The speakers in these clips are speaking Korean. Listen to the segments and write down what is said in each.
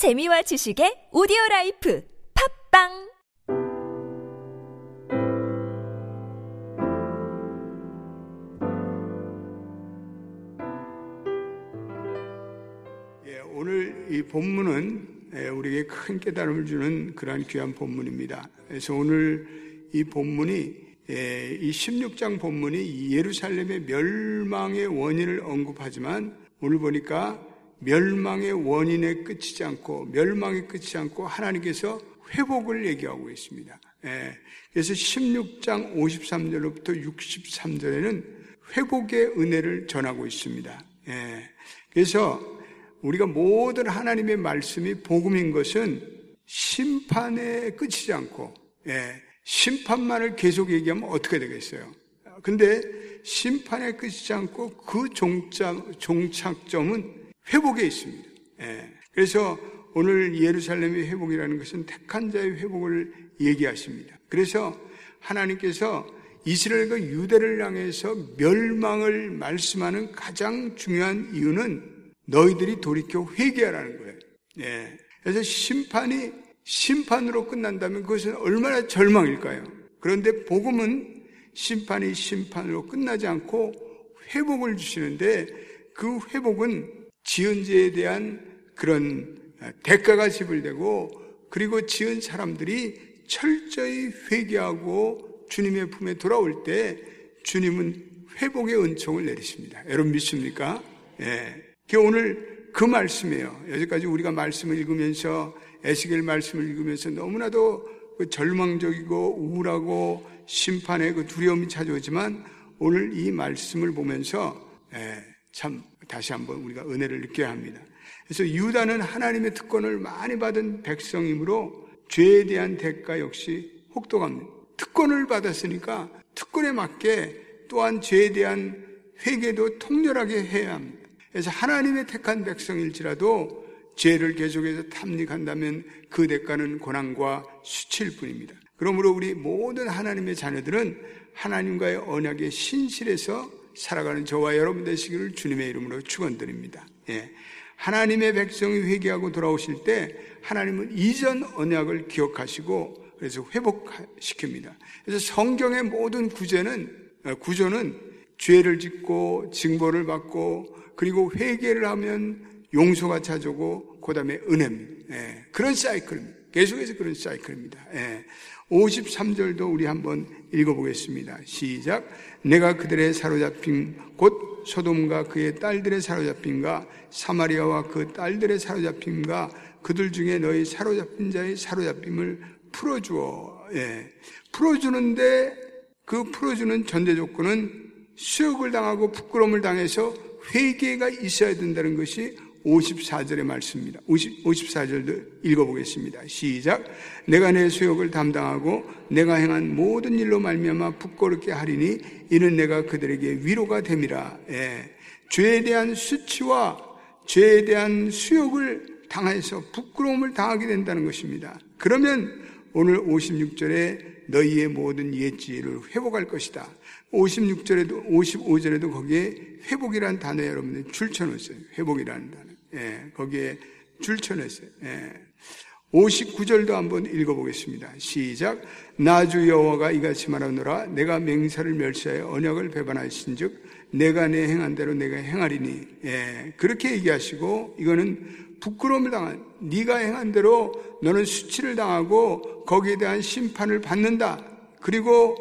재미와 지식의 오디오 라이프 팟빵 예, 이 본문은 예, 우리에게 큰 깨달음을 주는 그러한 귀한 본문입니다. 그래서 오늘 이 본문이 예, 이 16장 본문이 예루살렘의 멸망의 원인을 언급하지만 오늘 보니까 멸망의 원인에 끝이지 않고 멸망에 끝이지 않고 하나님께서 회복을 얘기하고 있습니다. 예, 그래서 16장 53절로부터 63절에는 회복의 은혜를 전하고 있습니다. 예, 그래서 우리가 모든 하나님의 말씀이 복음인 것은 심판에 끝이지 않고 예, 심판만을 계속 얘기하면 어떻게 되겠어요? 근데 심판에 끝이지 않고 그 종착, 종착점은 회복에 있습니다. 예, 그래서 오늘 예루살렘의 회복이라는 것은 택한 자의 회복을 얘기하십니다. 그래서 하나님께서 이스라엘과 유대를 향해서 멸망을 말씀하는 가장 중요한 이유는 너희들이 돌이켜 회개하라는 거예요. 예. 그래서 심판이 심판으로 끝난다면 그것은 얼마나 절망일까요? 그런데 복음은 심판이 심판으로 끝나지 않고 회복을 주시는데 그 회복은 지은 죄에 대한 그런 대가가 지불되고 그리고 지은 사람들이 철저히 회개하고 주님의 품에 돌아올 때 주님은 회복의 은총을 내리십니다. 여러분 믿습니까? 예. 오늘 그 말씀이에요. 여기까지 우리가 말씀을 읽으면서 에스겔 말씀을 읽으면서 너무나도 그 절망적이고 우울하고 심판의 그 두려움이 찾아오지만 오늘 이 말씀을 보면서 예, 참 다시 한번 우리가 은혜를 느껴야 합니다. 그래서 유다는 하나님의 특권을 많이 받은 백성이므로 죄에 대한 대가 역시 혹독합니다. 특권을 받았으니까 특권에 맞게 또한 죄에 대한 회개도 통렬하게 해야 합니다. 그래서 하나님의 택한 백성일지라도 죄를 계속해서 탐닉한다면 그 대가는 고난과 수치일 뿐입니다. 그러므로 우리 모든 하나님의 자녀들은 하나님과의 언약에 신실해서 살아가는 저와 여러분 되시기를 주님의 이름으로 축원드립니다. 예. 하나님의 백성이 회개하고 돌아오실 때 하나님은 이전 언약을 기억하시고 그래서 회복시킵니다. 그래서 성경의 모든 구제는 어, 구조는 죄를 짓고 징벌을 받고 그리고 회개를 하면 용서가 찾아오고 그다음에 은혜입니다. 예, 그런 사이클입니다. 계속해서 그런 사이클입니다. 예, 53절도 우리 한번 읽어보겠습니다. 시작. 내가 그들의 사로잡힌 곧 소돔과 그의 딸들의 사로잡힌과 사마리아와 그 딸들의 사로잡힌과 그들 중에 너희 사로잡힌 자의 사로잡힘을 풀어주어. 예. 풀어주는데 그 풀어주는 전제 조건은 수욕을 당하고 부끄러움을 당해서 회개가 있어야 된다는 것이 54절의 말씀입니다. 50, 54절도 읽어보겠습니다. 시작. 내가 내 수욕을 담당하고 내가 행한 모든 일로 말미암아 부끄럽게 하리니 이는 내가 그들에게 위로가 됨이라. 예. 죄에 대한 수치와 죄에 대한 수욕을 당해서 부끄러움을 당하게 된다는 것입니다. 그러면 오늘 56절에 너희의 모든 옛지를 회복할 것이다. 56절에도 55절에도 거기에 회복이라는 단어 여러분들 줄쳐놓았어요. 회복이라는 단어. 예, 거기에 줄쳐냈어요. 예. 59절도 한번 읽어보겠습니다. 시작. 나주 여호와가 이같이 말하노라 내가 맹사를 멸시하여 언약을 배반하신즉 내가 내 행한 대로 내가 행하리니 예, 그렇게 얘기하시고 이거는 부끄러움을 당한 네가 행한 대로 너는 수치를 당하고 거기에 대한 심판을 받는다. 그리고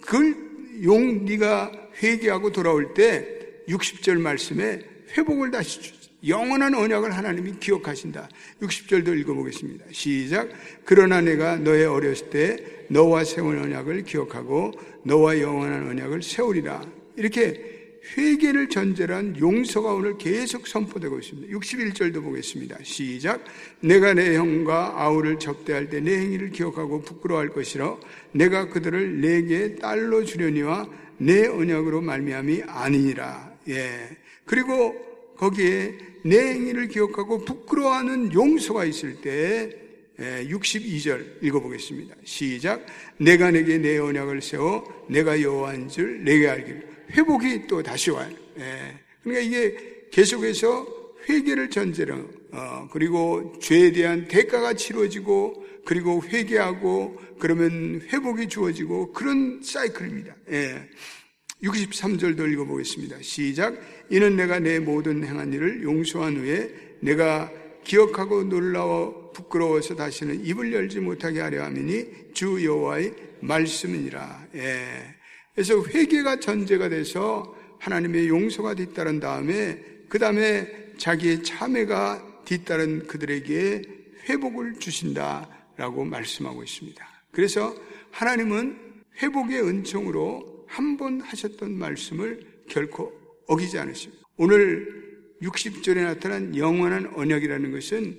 그걸 용 네가 회개하고 돌아올 때 60절 말씀에 회복을 다시 주 영원한 언약을 하나님이 기억하신다. 60절도 읽어보겠습니다. 시작. 그러나 내가 너의 어렸을 때 너와 세운 언약을 기억하고 너와 영원한 언약을 세우리라. 이렇게 회개를 전제로 한 용서가 오늘 계속 선포되고 있습니다. 61절도 보겠습니다. 시작. 내가 내 형과 아우를 접대할 때 내 행위를 기억하고 부끄러워할 것이라 내가 그들을 내게 딸로 주려니와 내 언약으로 말미암이 아니니라. 예. 그리고 거기에 내 행위를 기억하고 부끄러워하는 용서가 있을 때 62절 읽어보겠습니다. 시작. 내가 내게 내 언약을 세워 내가 여호와인 줄 내게 알기를. 회복이 또 다시 와요. 예. 그러니까 이게 계속해서 회개를 전제로 어, 그리고 죄에 대한 대가가 치러지고 그리고 회개하고 그러면 회복이 주어지고 그런 사이클입니다. 예. 63절도 읽어보겠습니다. 시작. 이는 내가 내 모든 행한 일을 용서한 후에 내가 기억하고 놀라워 부끄러워서 다시는 입을 열지 못하게 하려 함이니 주 여호와의 말씀이니라. 예. 그래서 회개가 전제가 돼서 하나님의 용서가 뒤따른 다음에 그 다음에 자기의 참회가 뒤따른 그들에게 회복을 주신다라고 말씀하고 있습니다. 그래서 하나님은 회복의 은총으로 한 번 하셨던 말씀을 결코 어기지 않으십니다. 오늘 60절에 나타난 영원한 언약이라는 것은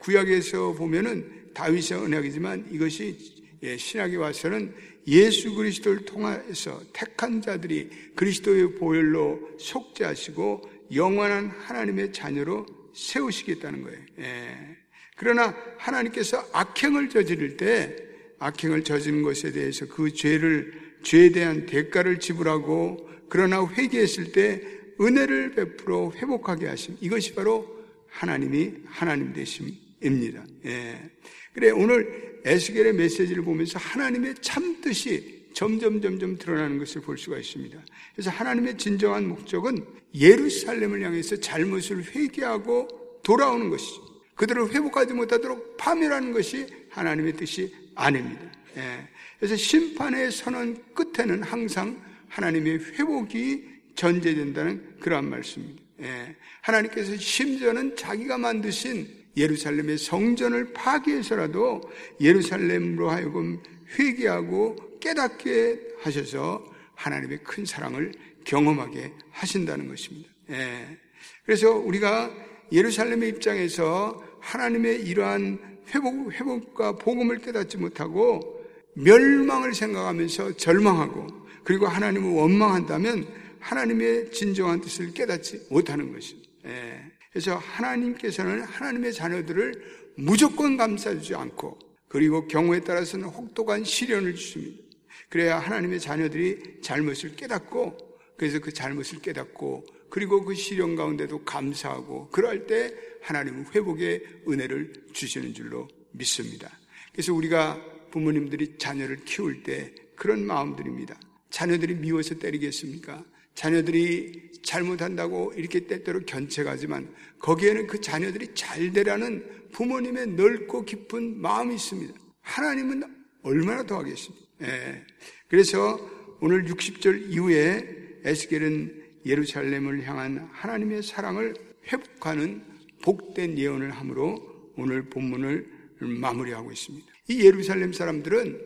구약에서 보면은 다윗의 언약이지만 이것이 신약에 와서는 예수 그리스도를 통해서 택한 자들이 그리스도의 보혈로 속죄하시고 영원한 하나님의 자녀로 세우시겠다는 거예요. 예. 그러나 하나님께서 악행을 저지를 때 악행을 저지른 것에 대해서 그 죄를 죄에 대한 대가를 지불하고 그러나 회개했을 때 은혜를 베풀어 회복하게 하심 이것이 바로 하나님이 하나님 되심입니다. 예. 그래 오늘 에스겔의 메시지를 보면서 하나님의 참 뜻이 점점 점점 드러나는 것을 볼 수가 있습니다. 그래서 하나님의 진정한 목적은 예루살렘을 향해서 잘못을 회개하고 돌아오는 것이죠. 그들을 회복하지 못하도록 파멸하는 것이 하나님의 뜻이 아닙니다. 예. 그래서 심판의 선언 끝에는 항상 하나님의 회복이 전제된다는 그러한 말씀입니다. 예. 하나님께서 심지어는 자기가 만드신 예루살렘의 성전을 파괴해서라도 예루살렘으로 하여금 회개하고 깨닫게 하셔서 하나님의 큰 사랑을 경험하게 하신다는 것입니다. 예. 그래서 우리가 예루살렘의 입장에서 하나님의 이러한 회복, 회복과 복음을 깨닫지 못하고 멸망을 생각하면서 절망하고 그리고 하나님을 원망한다면 하나님의 진정한 뜻을 깨닫지 못하는 것입니다. 예. 그래서 하나님께서는 하나님의 자녀들을 무조건 감싸주지 않고 그리고 경우에 따라서는 혹독한 시련을 주십니다. 그래야 하나님의 자녀들이 잘못을 깨닫고 그래서 그 잘못을 깨닫고 그리고 그 시련 가운데도 감사하고 그럴 때 하나님은 회복의 은혜를 주시는 줄로 믿습니다. 그래서 우리가 부모님들이 자녀를 키울 때 그런 마음들입니다. 자녀들이 미워서 때리겠습니까? 자녀들이 잘못한다고 이렇게 때때로 견책하지만 거기에는 그 자녀들이 잘 되라는 부모님의 넓고 깊은 마음이 있습니다. 하나님은 얼마나 더 하겠습니까? 예. 그래서 오늘 60절 이후에 에스겔은 예루살렘을 향한 하나님의 사랑을 회복하는 복된 예언을 함으로 오늘 본문을 마무리하고 있습니다. 이 예루살렘 사람들은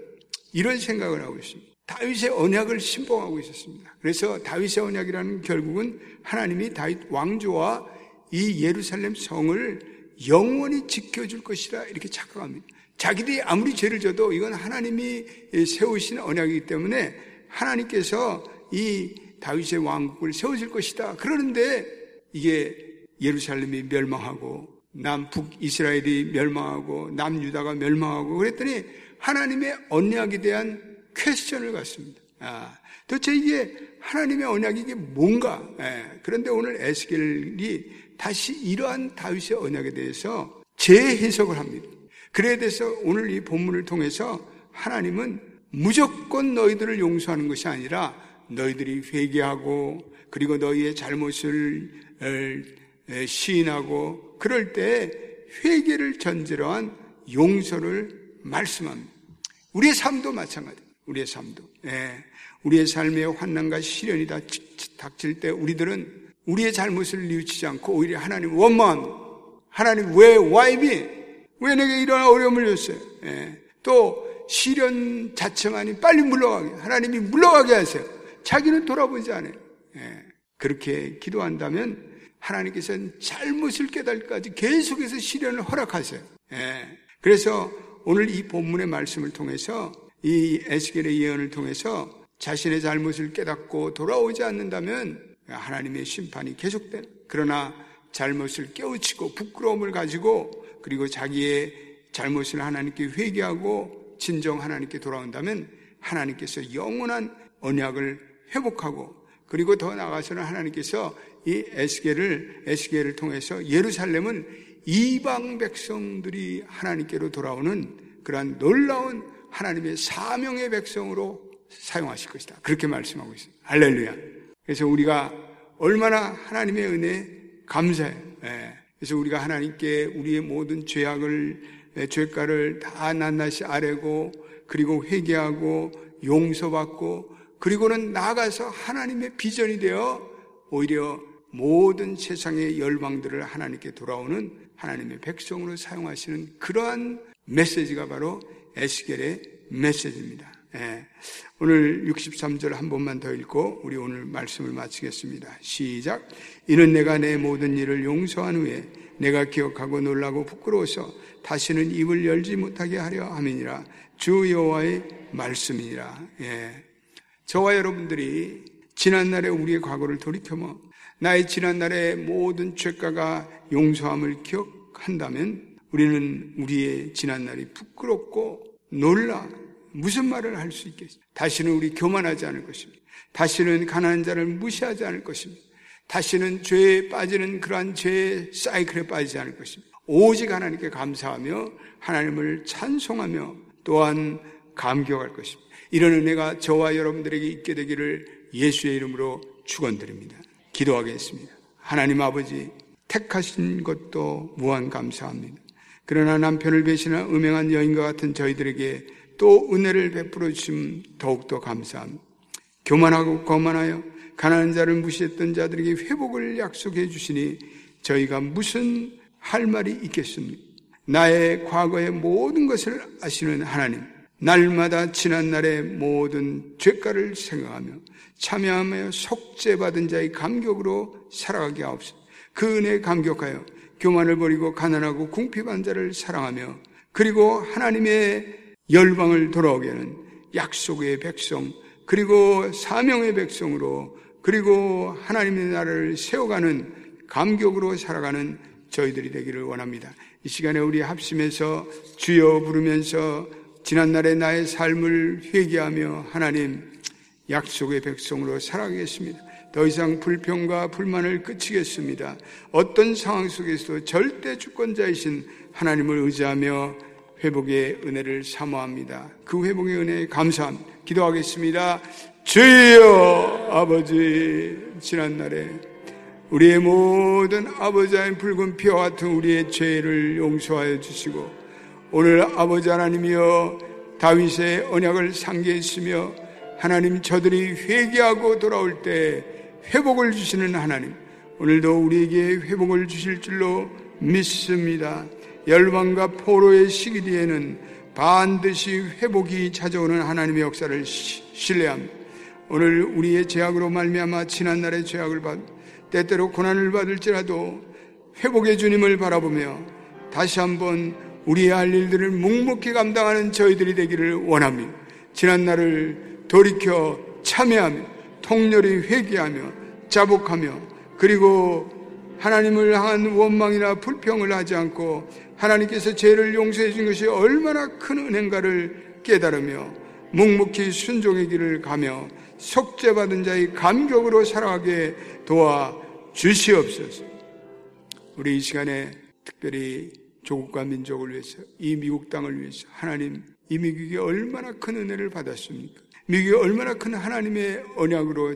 이런 생각을 하고 있습니다. 다윗의 언약을 신봉하고 있었습니다. 그래서 다윗의 언약이라는 결국은 하나님이 다윗 왕조와 이 예루살렘 성을 영원히 지켜줄 것이라 이렇게 착각합니다. 자기들이 아무리 죄를 져도 이건 하나님이 세우신 언약이기 때문에 하나님께서 이 다윗의 왕국을 세워질 것이다. 그러는데 이게 예루살렘이 멸망하고 남북 이스라엘이 멸망하고 남유다가 멸망하고 그랬더니 하나님의 언약에 대한 퀘스천을 갖습니다. 아, 도대체 이게 하나님의 언약이 이게 뭔가? 예, 그런데 오늘 에스겔이 다시 이러한 다윗의 언약에 대해서 재해석을 합니다. 그래야 돼서 오늘 이 본문을 통해서 하나님은 무조건 너희들을 용서하는 것이 아니라 너희들이 회개하고 그리고 너희의 잘못을 시인하고 그럴 때 회개를 전제로 한 용서를 말씀합니다. 우리의 삶도 마찬가지. 우리의 삶도. 예. 우리의 삶에 환난과 시련이 다 닥칠 때 우리들은 우리의 잘못을 뉘우치지 않고 오히려 하나님 원망 하나님 왜 와이비 왜 내게 이런 어려움을 줬어요? 예. 또 시련 자체만이 빨리 물러가게 하나님이 물러가게 하세요. 자기는 돌아보지 않아요. 예. 그렇게 기도한다면 하나님께서는 잘못을 깨달까지 계속해서 시련을 허락하세요. 예. 그래서 오늘 이 본문의 말씀을 통해서 이 에스겔의 예언을 통해서 자신의 잘못을 깨닫고 돌아오지 않는다면 하나님의 심판이 계속된 그러나 잘못을 깨우치고 부끄러움을 가지고 그리고 자기의 잘못을 하나님께 회개하고 진정 하나님께 돌아온다면 하나님께서 영원한 언약을 회복하고 그리고 더 나아가서는 하나님께서 이 에스겔을 에스겔을 통해서 예루살렘은 이방 백성들이 하나님께로 돌아오는 그러한 놀라운 하나님의 사명의 백성으로 사용하실 것이다. 그렇게 말씀하고 있습니다. 할렐루야. 그래서 우리가 얼마나 하나님의 은혜 감사해요. 예. 그래서 우리가 하나님께 우리의 모든 죄악을 예, 죄가를 다 낱낱이 아뢰고 그리고 회개하고 용서받고 그리고는 나아가서 하나님의 비전이 되어 오히려 모든 세상의 열방들을 하나님께 돌아오는 하나님의 백성으로 사용하시는 그러한 메시지가 바로 에스겔의 메시지입니다. 예. 오늘 63절 한 번만 더 읽고 우리 오늘 말씀을 마치겠습니다. 시작. 이는 내가 내 모든 일을 용서한 후에 내가 기억하고 놀라고 부끄러워서 다시는 입을 열지 못하게 하려 함이니라. 주 여호와의 말씀이니라. 예. 저와 여러분들이 지난날에 우리의 과거를 돌이켜며 나의 지난날의 모든 죄가가 용서함을 기억한다면 우리는 우리의 지난날이 부끄럽고 놀라 무슨 말을 할 수 있겠습니까? 다시는 우리 교만하지 않을 것입니다. 다시는 가난한 자를 무시하지 않을 것입니다. 다시는 죄에 빠지는 그러한 죄의 사이클에 빠지지 않을 것입니다. 오직 하나님께 감사하며 하나님을 찬송하며 또한 감격할 것입니다. 이런 은혜가 저와 여러분들에게 있게 되기를 예수의 이름으로 축원드립니다. 기도하겠습니다. 하나님 아버지 택하신 것도 무한 감사합니다. 그러나 남편을 배신한 음행한 여인과 같은 저희들에게 또 은혜를 베풀어 주심 더욱더 감사합니다. 교만하고 거만하여 가난한 자를 무시했던 자들에게 회복을 약속해 주시니 저희가 무슨 할 말이 있겠습니까? 나의 과거의 모든 것을 아시는 하나님, 날마다 지난 날의 모든 죄가를 생각하며 참여하며 속죄받은 자의 감격으로 살아가게 하옵소서. 그 은혜에 감격하여 교만을 버리고 가난하고 궁핍한 자를 사랑하며 그리고 하나님의 열방을 돌아오게 하는 약속의 백성 그리고 사명의 백성으로 그리고 하나님의 나라를 세워가는 감격으로 살아가는 저희들이 되기를 원합니다. 이 시간에 우리 합심해서 주여 부르면서 지난날의 나의 삶을 회개하며 하나님 약속의 백성으로 살아가겠습니다. 더 이상 불평과 불만을 끝이겠습니다. 어떤 상황 속에서도 절대 주권자이신 하나님을 의지하며 회복의 은혜를 사모합니다. 그 회복의 은혜에 감사합니다. 기도하겠습니다. 주여 아버지 지난 날에 우리의 모든 아버지의 붉은 피와 같은 우리의 죄를 용서하여 주시고 오늘 아버지 하나님이여 다윗의 언약을 상기했으며 하나님 저들이 회개하고 돌아올 때 회복을 주시는 하나님 오늘도 우리에게 회복을 주실 줄로 믿습니다. 열방과 포로의 시기 뒤에는 반드시 회복이 찾아오는 하나님의 역사를 신뢰합니다. 오늘 우리의 죄악으로 말미암아 지난 날의 죄악을 받 때때로 고난을 받을지라도 회복의 주님을 바라보며 다시 한번 우리의 할 일들을 묵묵히 감당하는 저희들이 되기를 원합니다. 지난 날을 돌이켜 참여하며 통렬히 회개하며 자복하며 그리고 하나님을 향한 원망이나 불평을 하지 않고 하나님께서 죄를 용서해 준 것이 얼마나 큰 은행가를 깨달으며 묵묵히 순종의 길을 가며 속죄받은 자의 감격으로 살아가게 도와 주시옵소서. 우리 이 시간에 특별히 조국과 민족을 위해서 이 미국 땅을 위해서 하나님 이 미국이 얼마나 큰 은혜를 받았습니까? 미국이 얼마나 큰 하나님의 언약으로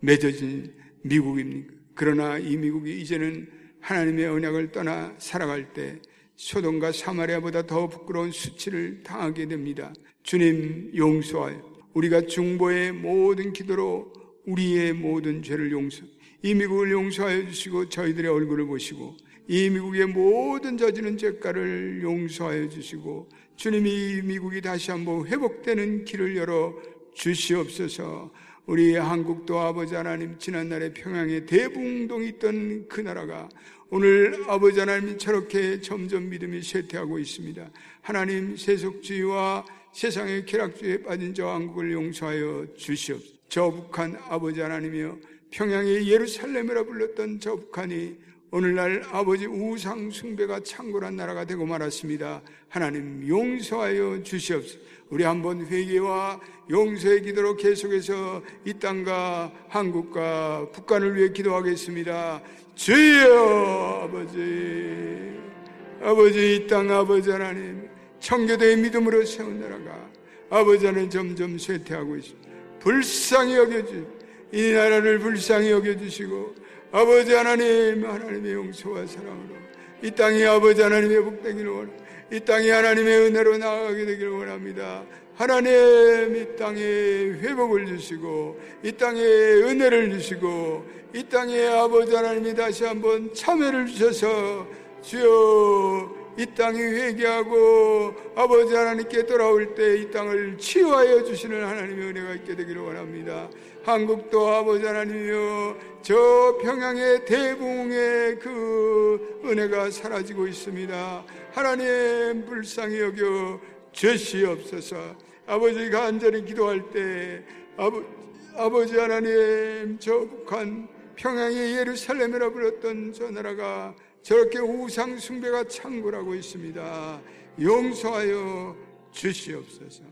맺어진 미국입니까? 그러나 이 미국이 이제는 하나님의 언약을 떠나 살아갈 때 소돔과 사마리아보다 더 부끄러운 수치를 당하게 됩니다. 주님 용서하여 우리가 중보의 모든 기도로 우리의 모든 죄를 용서, 이 미국을 용서하여 주시고 저희들의 얼굴을 보시고 이 미국의 모든 저지른 죄가를 용서하여 주시고 주님이 이 미국이 다시 한번 회복되는 길을 열어 주시옵소서. 우리 한국도 아버지 하나님 지난날에 평양에 대붕동이 있던 그 나라가 오늘 아버지 하나님이 저렇게 점점 믿음이 쇠퇴하고 있습니다. 하나님 세속주의와 세상의 쾌락주의에 빠진 저 한국을 용서하여 주시옵소서. 저 북한 아버지 하나님이여 평양의 예루살렘이라 불렀던 저 북한이 오늘날 아버지 우상 숭배가 창궐한 나라가 되고 말았습니다. 하나님 용서하여 주시옵소서. 우리 한번 회개와 용서의 기도로 계속해서 이 땅과 한국과 북한을 위해 기도하겠습니다. 주여 아버지 아버지 이 땅 아버지 하나님 청교도의 믿음으로 세운 나라가 아버지 하나님 점점 쇠퇴하고 있습니다 불쌍히 여겨주 이 나라를 불쌍히 여겨주시고 아버지 하나님 하나님의 용서와 사랑으로 이 땅이 아버지 하나님의 복되기를 원합니다 이 땅이 하나님의 은혜로 나아가게 되기를 원합니다. 하나님 이 땅에 회복을 주시고 이 땅에 은혜를 주시고 이 땅에 아버지 하나님이 다시 한번 참회를 주셔서 주여 이 땅이 회개하고 아버지 하나님께 돌아올 때 이 땅을 치유하여 주시는 하나님의 은혜가 있게 되기를 원합니다. 한국도 아버지 하나님이여 저 평양의 대붕의 그 은혜가 사라지고 있습니다. 하나님 불쌍히 여겨 죄시옵소서 아버지 간절히 기도할 때 아버, 아버지 하나님 저 북한 평양의 예루살렘이라 불렀던 저 나라가 저렇게 우상 숭배가 창궐하고 있습니다. 용서하여 주시옵소서.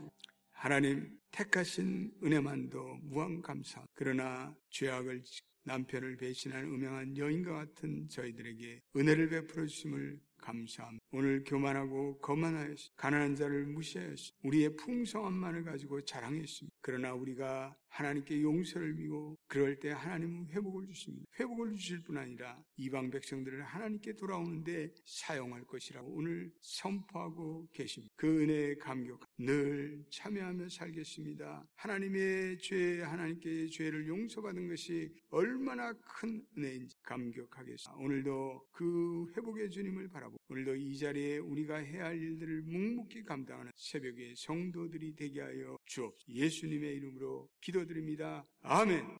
하나님 택하신 은혜만도 무한 감사. 그러나 죄악을 남편을 배신한 음행한 여인과 같은 저희들에게 은혜를 베풀어 주심을 감사합니다. 오늘 교만하고 거만하였습니다. 가난한 자를 무시하였습니다. 우리의 풍성함만을 가지고 자랑했습니다. 그러나 우리가 하나님께 용서를 비고 그럴 때 하나님은 회복을 주십니다. 회복을 주실 뿐 아니라 이방 백성들을 하나님께 돌아오는데 사용할 것이라고 오늘 선포하고 계십니다. 그 은혜에 감격 늘 참여하며 살겠습니다. 하나님의 죄, 하나님께 죄를 용서받은 것이 얼마나 큰 은혜인지 감격하겠습니다. 오늘도 그 회복의 주님을 바라보 고 오늘도 이 자리에 우리가 해야 할 일들을 묵묵히 감당하는 새벽에 성도들이 되게 하여 주옵소서. 예수님의 이름으로 기도드립니다. 아멘.